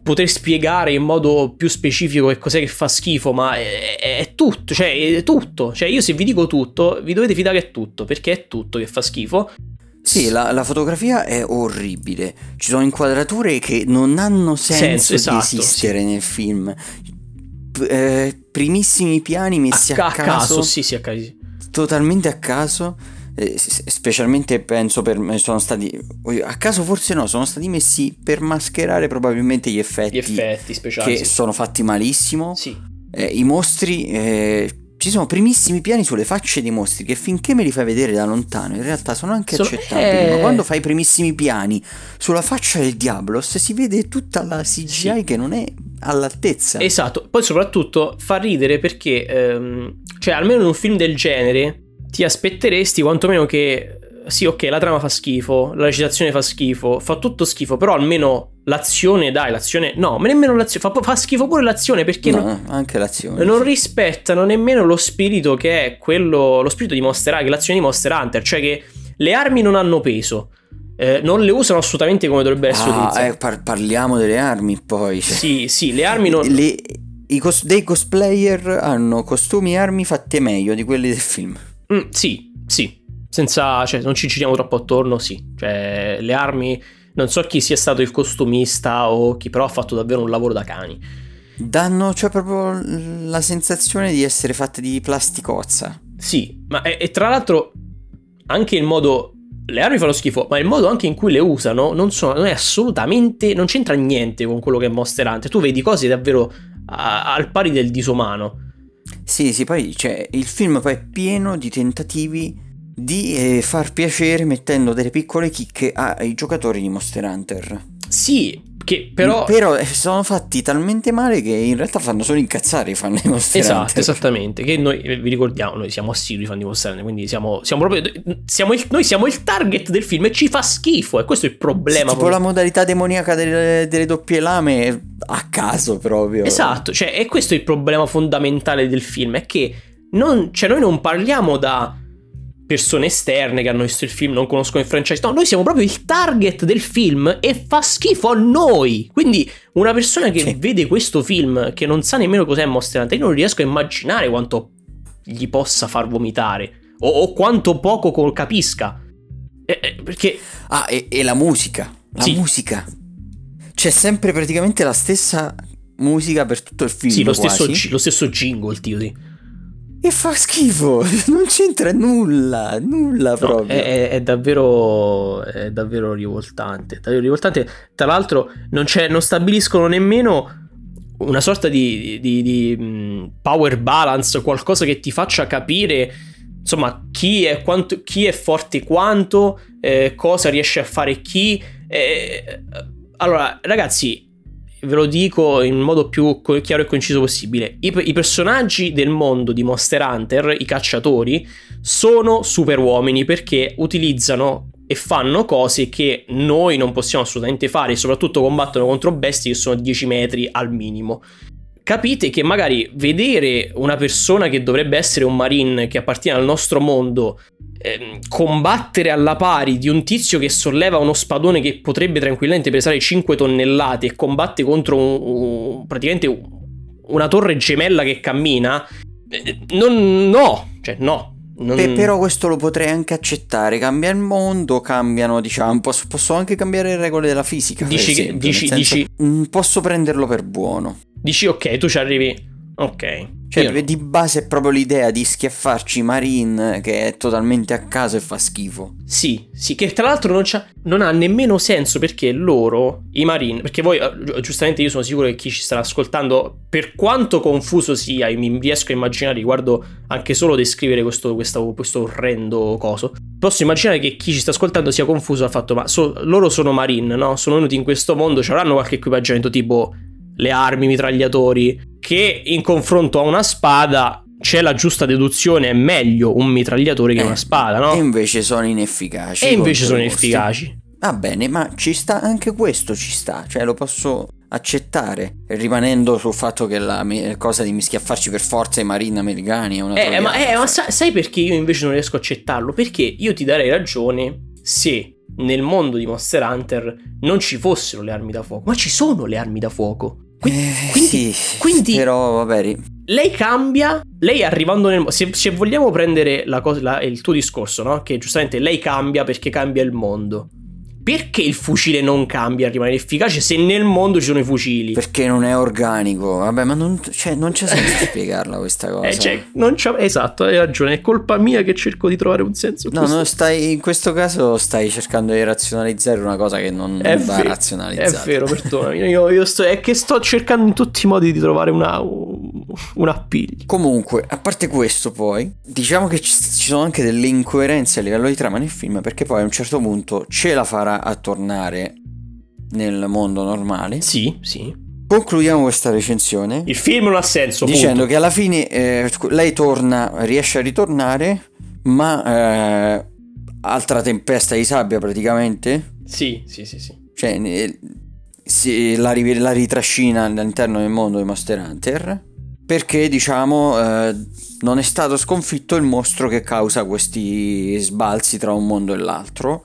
poter spiegare in modo più specifico che cos'è che fa schifo, ma è, è tutto, cioè è tutto. Cioè io se vi dico tutto, vi dovete fidare che è tutto, perché è tutto che fa schifo. Sì, la, la fotografia è orribile. Ci sono inquadrature che non hanno senso, Senso, esatto, di esistere nel film. P- eh, primissimi piani messi a, a, caso, sì, sì, a caso. Totalmente a caso. eh, specialmente penso per sono stati a caso forse no sono stati messi per mascherare probabilmente gli effetti, Gli effetti speciali. che sì. sono fatti malissimo Sì. Eh, i mostri eh, ci sono primissimi piani sulle facce dei mostri che finché me li fai vedere da lontano in realtà sono anche Sono- accettabili eh. ma quando fai i primissimi piani sulla faccia del Diablos si vede tutta la CGI Sì. che non è all'altezza Esatto, poi soprattutto fa ridere perché, ehm, cioè almeno in un film del genere ti aspetteresti quantomeno che, sì ok, la trama fa schifo, la recitazione fa schifo, fa tutto schifo, però almeno l'azione, dai, l'azione, no, ma nemmeno l'azione, fa, fa schifo pure l'azione perché No, non, anche l'azione non sì. rispettano nemmeno lo spirito che è quello, lo spirito di Monster Hunter, l'azione di Monster Hunter, cioè che le armi non hanno peso, eh, non le usano assolutamente come dovrebbero essere Ah, eh, par- parliamo delle armi poi cioè. Sì, sì, le armi non... Le- i cos- dei cosplayer hanno costumi e armi fatte meglio di quelli del film Mm, sì, sì. Senza, cioè, non ci giriamo troppo attorno, sì. Cioè, le armi, non so chi sia stato il costumista o chi però ha fatto davvero un lavoro da cani. Danno, cioè, proprio la sensazione di essere fatte di plasticozza. Sì, ma e, e tra l'altro anche il modo le armi fanno schifo, ma il modo anche in cui le usano non, sono, non è assolutamente. non c'entra niente con quello che è Monster Hunter. Tu vedi cose davvero a, al pari del disumano. Sì, sì, poi cioè, il film poi è pieno di tentativi di eh, far piacere mettendo delle piccole chicche ai giocatori di Monster Hunter. Sì, che però... però eh, sono fatti talmente male che in realtà fanno solo incazzare i fan di Monster esatto, Hunter. esattamente. Che noi vi ricordiamo, noi siamo assidui fan di Monster Hunter, quindi siamo, siamo proprio. Siamo il, noi siamo il target del film e ci fa schifo. E questo è il problema. Sì, tipo la modalità demoniaca delle, delle doppie lame a caso proprio. Esatto, cioè, e questo è il problema fondamentale del film. È che non, cioè, noi non parliamo da persone esterne che hanno visto il film, non conoscono il franchise. No, noi siamo proprio il target del film e fa schifo a noi. Quindi una persona che sì. vede questo film, che non sa nemmeno cos'è Monster Hunter, io non riesco a immaginare quanto gli possa far vomitare. O, o quanto poco capisca. Eh, eh, perché... Ah, e, e, la musica. La sì. musica. C'è sempre praticamente la stessa musica per tutto il film. Sì, lo, stesso, lo stesso jingle, tio, sì. E fa schifo, non c'entra nulla, nulla proprio. No, è, è, davvero, è davvero rivoltante, davvero rivoltante. Tra l'altro non, non stabiliscono nemmeno una sorta di, di, di, mm, power balance, qualcosa che ti faccia capire insomma chi è, quanto, chi è forte quanto, eh, cosa riesce a fare chi. Eh, allora, ragazzi, ve lo dico in modo più chiaro e conciso possibile. I, I, personaggi del mondo di Monster Hunter, i cacciatori, sono super uomini perché utilizzano e fanno cose che noi non possiamo assolutamente fare, soprattutto combattono contro bestie che sono 10 metri al minimo. Capite che magari vedere una persona che dovrebbe essere un marine che appartiene al nostro mondo Ehm, combattere alla pari di un tizio che solleva uno spadone che potrebbe tranquillamente pesare 5 tonnellate e combatte contro un, un, praticamente una torre gemella che cammina, eh, non, no, cioè no. Non... Beh, però questo lo potrei anche accettare. Cambia il mondo, cambiano, diciamo, posso, posso anche cambiare le regole della fisica. Dici, esempio, dici, senso, dici... Posso prenderlo per buono. Dici, ok, tu ci arrivi. Ok. Cioè, di base è proprio l'idea di schiaffarci Marine che è totalmente a caso e fa schifo. Sì, sì, che tra l'altro non, non, ha nemmeno senso perché loro, i Marine, perché voi, eh, giustamente io sono sicuro che chi ci starà ascoltando, per quanto confuso sia, io mi riesco a immaginare riguardo anche solo descrivere questo, questo, questo orrendo coso, posso immaginare che chi ci sta ascoltando sia confuso al fatto, ma so, loro sono Marine, no? Sono venuti in questo mondo, ci avranno qualche equipaggiamento tipo le armi, i mitragliatori, che in confronto a una spada c'è la giusta deduzione, è meglio un mitragliatore che eh, una spada, no? E invece sono inefficaci. E invece sono inefficaci. Va bene, ma ci sta anche questo, ci sta, cioè lo posso accettare, rimanendo sul fatto che la cosa di mischiaffarci per forza i marini americani è una eh, ma, eh, ma sai perché io invece non riesco a accettarlo? Perché io ti darei ragione se nel mondo di Monster Hunter non ci fossero le armi da fuoco, ma ci sono le armi da fuoco. Quindi, eh, quindi, sì, quindi però vabbè. Lei cambia, lei arrivando nel mondo. Se, se, vogliamo prendere la cosa, la, il tuo discorso, no? Che giustamente lei cambia perché cambia il mondo. Perché il fucile non cambia rimane efficace se nel mondo ci sono i fucili? Perché non è organico. Vabbè, ma non, cioè, non c'è senso spiegarla questa eh, cosa. Eh, cioè, non c'è, esatto, hai ragione. È colpa mia che cerco di trovare un senso. No, no, stai, in questo caso stai cercando di razionalizzare una cosa che non, non va razionalizzata. È vero, perdonami. Io, io sto, è che sto cercando in tutti i modi di trovare una, un appiglio. Comunque, a parte questo, poi, diciamo che ci, ci sono anche delle incoerenze a livello di trama nel film. Perché poi a un certo punto ce la farà a tornare nel mondo normale. Sì, sì. Concludiamo questa recensione. Il film non ha senso. Dicendo punto. che alla fine eh, lei torna, riesce a ritornare, ma eh, altra tempesta di sabbia praticamente. Sì, sì, sì, sì. Cioè, eh, si, la, la, ritrascina all'interno del mondo di Monster Hunter. Perché, diciamo, eh, non è stato sconfitto il mostro che causa questi sbalzi tra un mondo e l'altro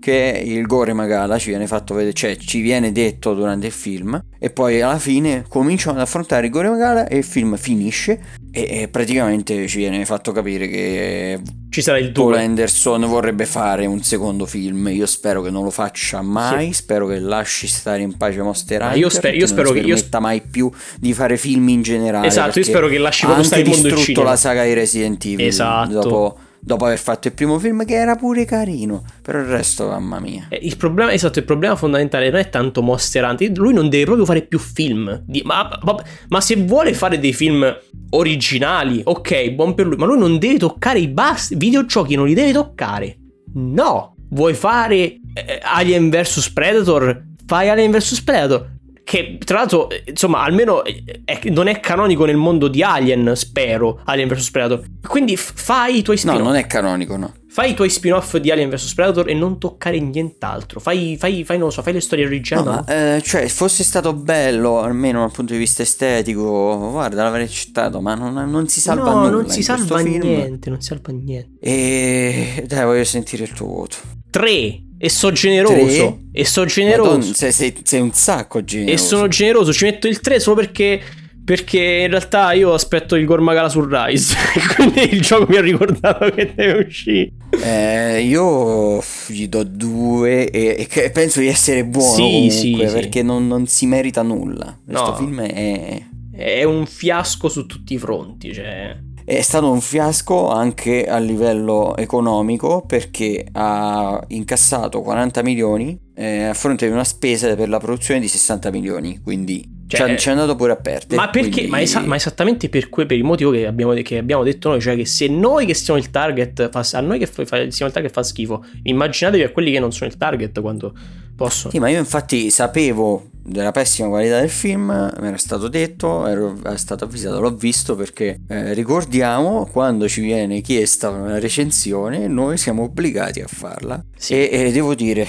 che il Gore Magala ci viene fatto vedere, cioè ci viene detto durante il film e poi alla fine cominciano ad affrontare il Gore Magala e il film finisce e, e praticamente ci viene fatto capire che ci sarà il Paul 2. Anderson vorrebbe fare un secondo film. Io spero che non lo faccia mai. Sì. Spero che lasci stare in pace Monster Hunter. io spe- io che spero non che- si io permetta mai più di fare film in generale. Esatto, io spero che lasci ha proprio stare il mondo del distrutto la saga di Resident Evil. Esatto. Dopo, dopo aver fatto il primo film, che era pure carino. Però il resto, mamma mia. Eh, Il problema, esatto, il problema fondamentale non è tanto Monster Hunter, lui non deve proprio fare più film. Ma, ma- ma se vuole fare dei film originali, ok, buon per lui, ma lui non deve toccare i basti, videogiochi non li deve toccare. No, vuoi fare eh, Alien vs Predator? Fai Alien vs Predator. Che tra l'altro, insomma, almeno è- non è canonico nel mondo di Alien, spero, Alien vs Predator. Quindi f- fai i tuoi No, spin-off. non è canonico, no. Fai i tuoi spin-off di Alien vs Predator e non toccare nient'altro. Fai, fai, fai non lo so, fai le storie No, originali. ma eh, cioè, fosse stato bello, almeno dal punto di vista estetico, guarda, l'avrei accettato, ma non, non si salva no, nulla. non si salva film. niente, non si salva niente. E dai, voglio sentire il tuo voto. 3. E so generoso. Tre? E so generoso. Madonna, sei, sei- sei un sacco generoso. e sono generoso. Ci metto il 3 solo perché. Perché in realtà io aspetto il Gormagala sul Rise. Quindi il gioco mi ha ricordato che deve uscire. Eh, io gli do due e, e penso di essere buono Sì, comunque, sì, sì. perché non, non si merita nulla. Questo No. film è, È un fiasco su tutti i fronti. Cioè. È stato un fiasco anche a livello economico perché ha incassato 40 milioni eh, a fronte di una spesa per la produzione di 60 milioni, quindi Cioè, ci è- andato pure a perdere. Ma perché? quindi- Ma, esa- ma esattamente per, que- per il motivo che abbiamo, che abbiamo detto noi, cioè che se noi che siamo il target, fa, a noi che fa- siamo il target fa schifo, immaginatevi a quelli che non sono il target quando possono. Sì, ma io infatti sapevo della pessima qualità del film, mi era stato detto, ero era stato avvisato, l'ho visto perché eh, ricordiamo quando ci viene chiesta una recensione, noi siamo obbligati a farla. Sì. E, e devo dire,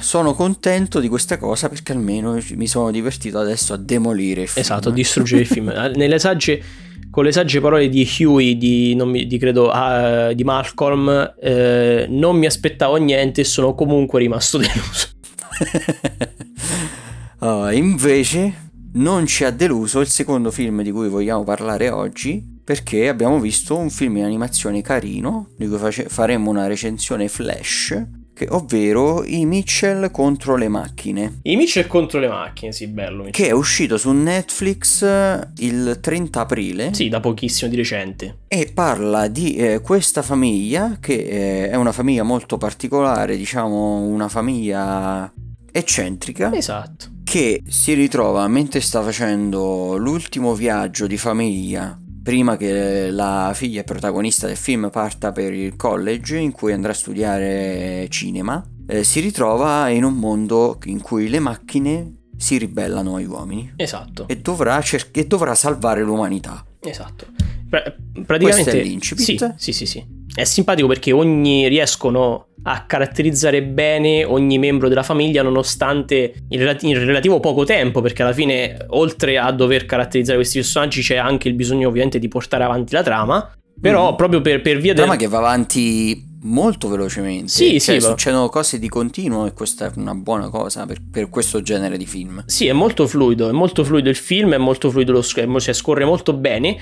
sono contento di questa cosa perché almeno mi sono divertito adesso a demolire il film. Esatto, distruggere il film. Nelle sagge, con le sagge parole di Huey, di, non mi- di credo, ah, di Malcolm, eh, non mi aspettavo niente e sono comunque rimasto deluso. Ah, invece non ci ha deluso il secondo film di cui vogliamo parlare oggi perché abbiamo visto un film in animazione carino di cui face- faremo una recensione flash che- ovvero i Mitchell contro le macchine I Mitchell contro le macchine, sì, bello. Mitchell. che è uscito su Netflix eh, il 30 aprile Sì, da pochissimo, di recente. e parla di eh, questa famiglia che eh, è una famiglia molto particolare diciamo una famiglia eccentrica Esatto. Che si ritrova mentre sta facendo l'ultimo viaggio di famiglia prima che la figlia protagonista del film parta per il college in cui andrà a studiare cinema, eh, si ritrova in un mondo in cui le macchine si ribellano agli uomini Esatto. e dovrà, cer- e dovrà salvare l'umanità. Esatto. Pra- praticamente Questo è l'incipit? Sì, sì, sì, sì. È simpatico perché ogni riescono a caratterizzare bene ogni membro della famiglia nonostante il, relati- il relativo poco tempo perché alla fine oltre a dover caratterizzare questi personaggi c'è anche il bisogno ovviamente di portare avanti la trama però Mhm. proprio per, per via del Trama che va avanti molto velocemente. Sì, cioè, sì, succedono cose di continuo e questa è una buona cosa per, per questo genere di film. Sì, è molto fluido, è molto fluido il film, è molto fluido lo schermo, cioè scorre molto bene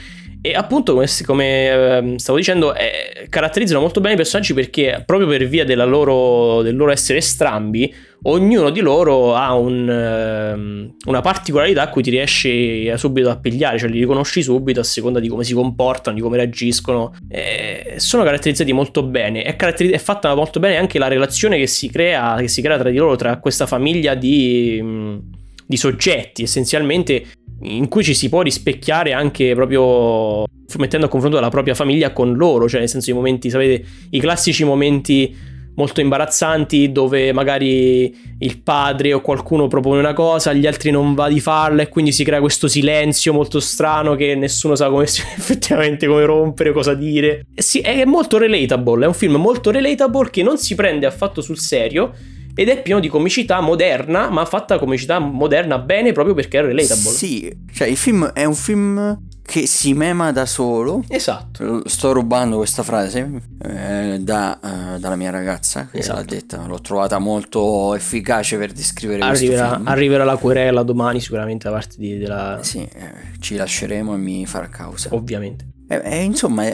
e appunto come, come, ehm, stavo dicendo eh, caratterizzano molto bene i personaggi perché proprio per via della loro, del loro essere strambi ognuno di loro ha un, ehm, una particolarità a cui ti riesci subito a pigliare, cioè li riconosci subito a seconda di come si comportano, di come reagiscono. Eh, sono caratterizzati molto bene. È, caratteri- è fatta molto bene anche la relazione che si crea, che si crea tra di loro, tra questa famiglia di, mh, di soggetti, essenzialmente in cui ci si può rispecchiare anche proprio mettendo a confronto la propria famiglia con loro, cioè nel senso i momenti, sapete, i classici momenti molto imbarazzanti dove magari il padre o qualcuno propone una cosa, gli altri non va di farla e quindi si crea questo silenzio molto strano che nessuno sa come effettivamente come rompere, cosa dire. Sì, è molto relatable, è un film molto relatable che non si prende affatto sul serio ed è pieno di comicità moderna, ma fatta comicità moderna bene proprio perché è relatable. Sì, cioè il film è un film che si mema da solo. Esatto. Sto rubando questa frase eh, da, uh, dalla mia ragazza che esatto. l'ha detta, l'ho trovata molto efficace per descrivere arriverà, questo film. Arriverà la querela domani sicuramente da parte di, della... Sì, eh, ci lasceremo e mi farà causa. Ovviamente. Eh, insomma,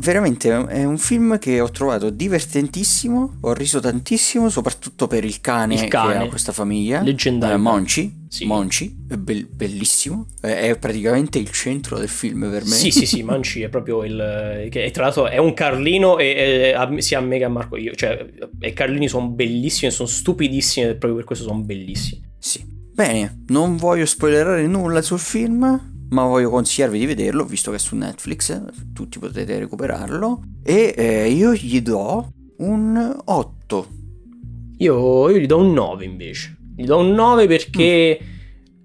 veramente è un film che ho trovato divertentissimo, ho riso tantissimo, soprattutto per il cane, il cane. che ha questa famiglia. Leggendario. Eh, Monci, sì. Monci, è be- bellissimo, è, praticamente il centro del film per me. Sì, sì, sì, Monci è proprio il... che tra l'altro è un Carlino e, e sia Mega Marco io, cioè i Carlini sono bellissimi, sono stupidissimi e proprio per questo sono bellissimi. Sì. Bene, non voglio spoilerare nulla sul film, ma voglio consigliarvi di vederlo visto che è su Netflix, tutti potete recuperarlo e eh, io gli do un 8. Io, io, gli do un 9 invece. Gli do un 9 perché mm.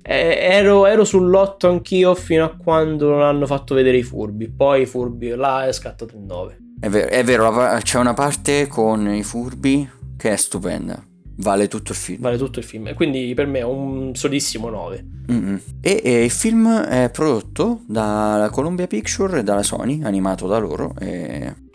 eh, ero, ero, sull'8 anch'io fino a quando non hanno fatto vedere i furbi. Poi i furbi là è scattato il 9. È vero, è vero, c'è una parte con i furbi che è stupenda. Vale tutto il film. Vale tutto il film. Quindi per me è un solissimo 9. Mm-hmm. E, e, il film è prodotto dalla Columbia Picture e dalla Sony, animato da loro.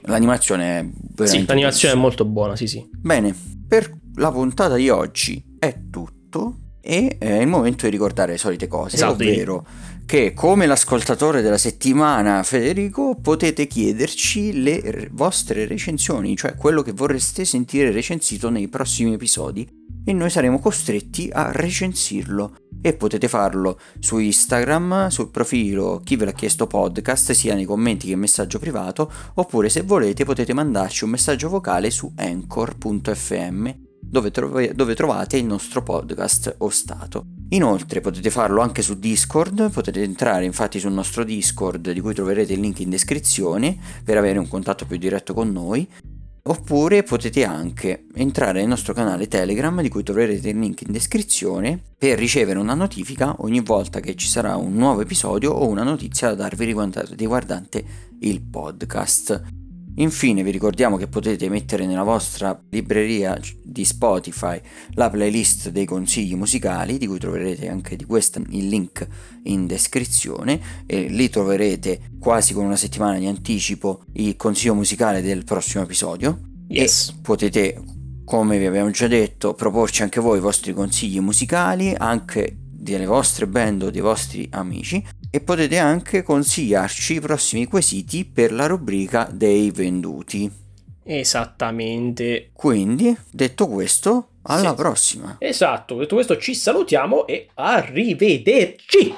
L'animazione è veramente. Sì, l'animazione è molto buona, sì, sì. Bene, per la puntata di oggi è tutto. E è il momento di ricordare le solite cose, esatto, ovvero che come l'ascoltatore della settimana Federico potete chiederci le vostre recensioni, cioè quello che vorreste sentire recensito nei prossimi episodi e noi saremo costretti a recensirlo e potete farlo su Instagram, sul profilo chi ve l'ha chiesto podcast, sia nei commenti che messaggio privato, oppure se volete potete mandarci un messaggio vocale su anchor.fm dove, trov- dove trovate il nostro podcast ostato. Inoltre potete farlo anche su Discord, potete entrare infatti sul nostro Discord di cui troverete il link in descrizione per avere un contatto più diretto con noi, oppure potete anche entrare nel nostro canale Telegram di cui troverete il link in descrizione per ricevere una notifica ogni volta che ci sarà un nuovo episodio o una notizia da darvi riguardante il podcast. Infine vi ricordiamo che potete mettere nella vostra libreria di Spotify la playlist dei consigli musicali, di cui troverete anche di questa il link in descrizione e lì troverete quasi con una settimana di anticipo il consiglio musicale del prossimo episodio. Yes. E potete, come vi abbiamo già detto, proporci anche voi i vostri consigli musicali, anche delle vostre band o dei vostri amici e potete anche consigliarci i prossimi quesiti per la rubrica dei venduti. Esattamente. Quindi, detto questo, alla sì. prossima. Esatto, detto questo ci salutiamo e arrivederci.